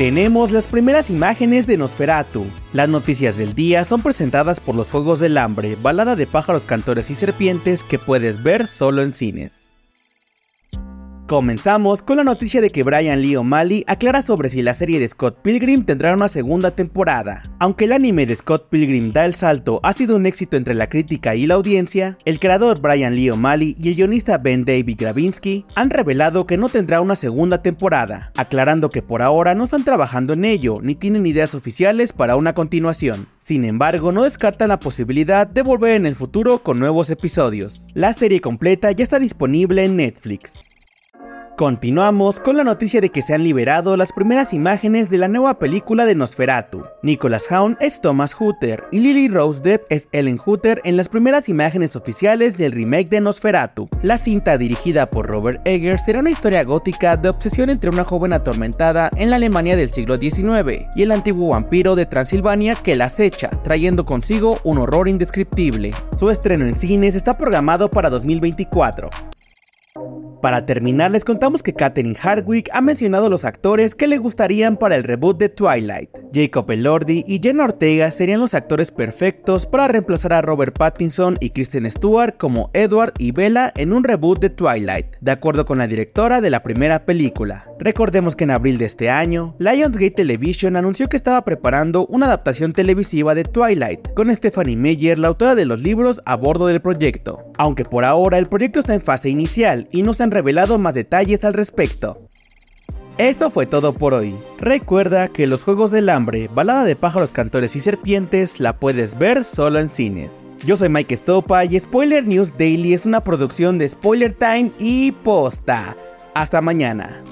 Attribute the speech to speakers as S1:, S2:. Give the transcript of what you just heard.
S1: Tenemos las primeras imágenes de Nosferatu. Las noticias del día son presentadas por los Juegos del Hambre, balada de pájaros, cantores y serpientes que puedes ver solo en cines. Comenzamos con la noticia de que Brian Lee O'Malley aclara sobre si la serie de Scott Pilgrim tendrá una segunda temporada. Aunque el anime de Scott Pilgrim da el salto ha sido un éxito entre la crítica y la audiencia, el creador Brian Lee O'Malley y el guionista Ben David Gravinsky han revelado que no tendrá una segunda temporada, aclarando que por ahora no están trabajando en ello ni tienen ideas oficiales para una continuación. Sin embargo, no descartan la posibilidad de volver en el futuro con nuevos episodios. La serie completa ya está disponible en Netflix. Continuamos con la noticia de que se han liberado las primeras imágenes de la nueva película de Nosferatu. Nicholas Haun es Thomas Hutter y Lily Rose Depp es Ellen Hutter en las primeras imágenes oficiales del remake de Nosferatu. La cinta dirigida por Robert Eggers será una historia gótica de obsesión entre una joven atormentada en la Alemania del siglo XIX y el antiguo vampiro de Transilvania que la acecha, trayendo consigo un horror indescriptible. Su estreno en cines está programado para 2024. Para terminar, les contamos que Katherine Hardwick ha mencionado los actores que le gustarían para el reboot de Twilight. Jacob Elordi y Jenna Ortega serían los actores perfectos para reemplazar a Robert Pattinson y Kristen Stewart como Edward y Bella en un reboot de Twilight, de acuerdo con la directora de la primera película. Recordemos que en abril de este año, Lionsgate Television anunció que estaba preparando una adaptación televisiva de Twilight, con Stephanie Meyer, la autora de los libros, a bordo del proyecto. Aunque por ahora el proyecto está en fase inicial y no se han revelado más detalles al respecto. Eso fue todo por hoy. Recuerda que Los Juegos del Hambre, balada de pájaros, cantores y serpientes, la puedes ver solo en cines. Yo soy Mike Stopa y Spoiler News Daily es una producción de Spoiler Time y Posta. Hasta mañana.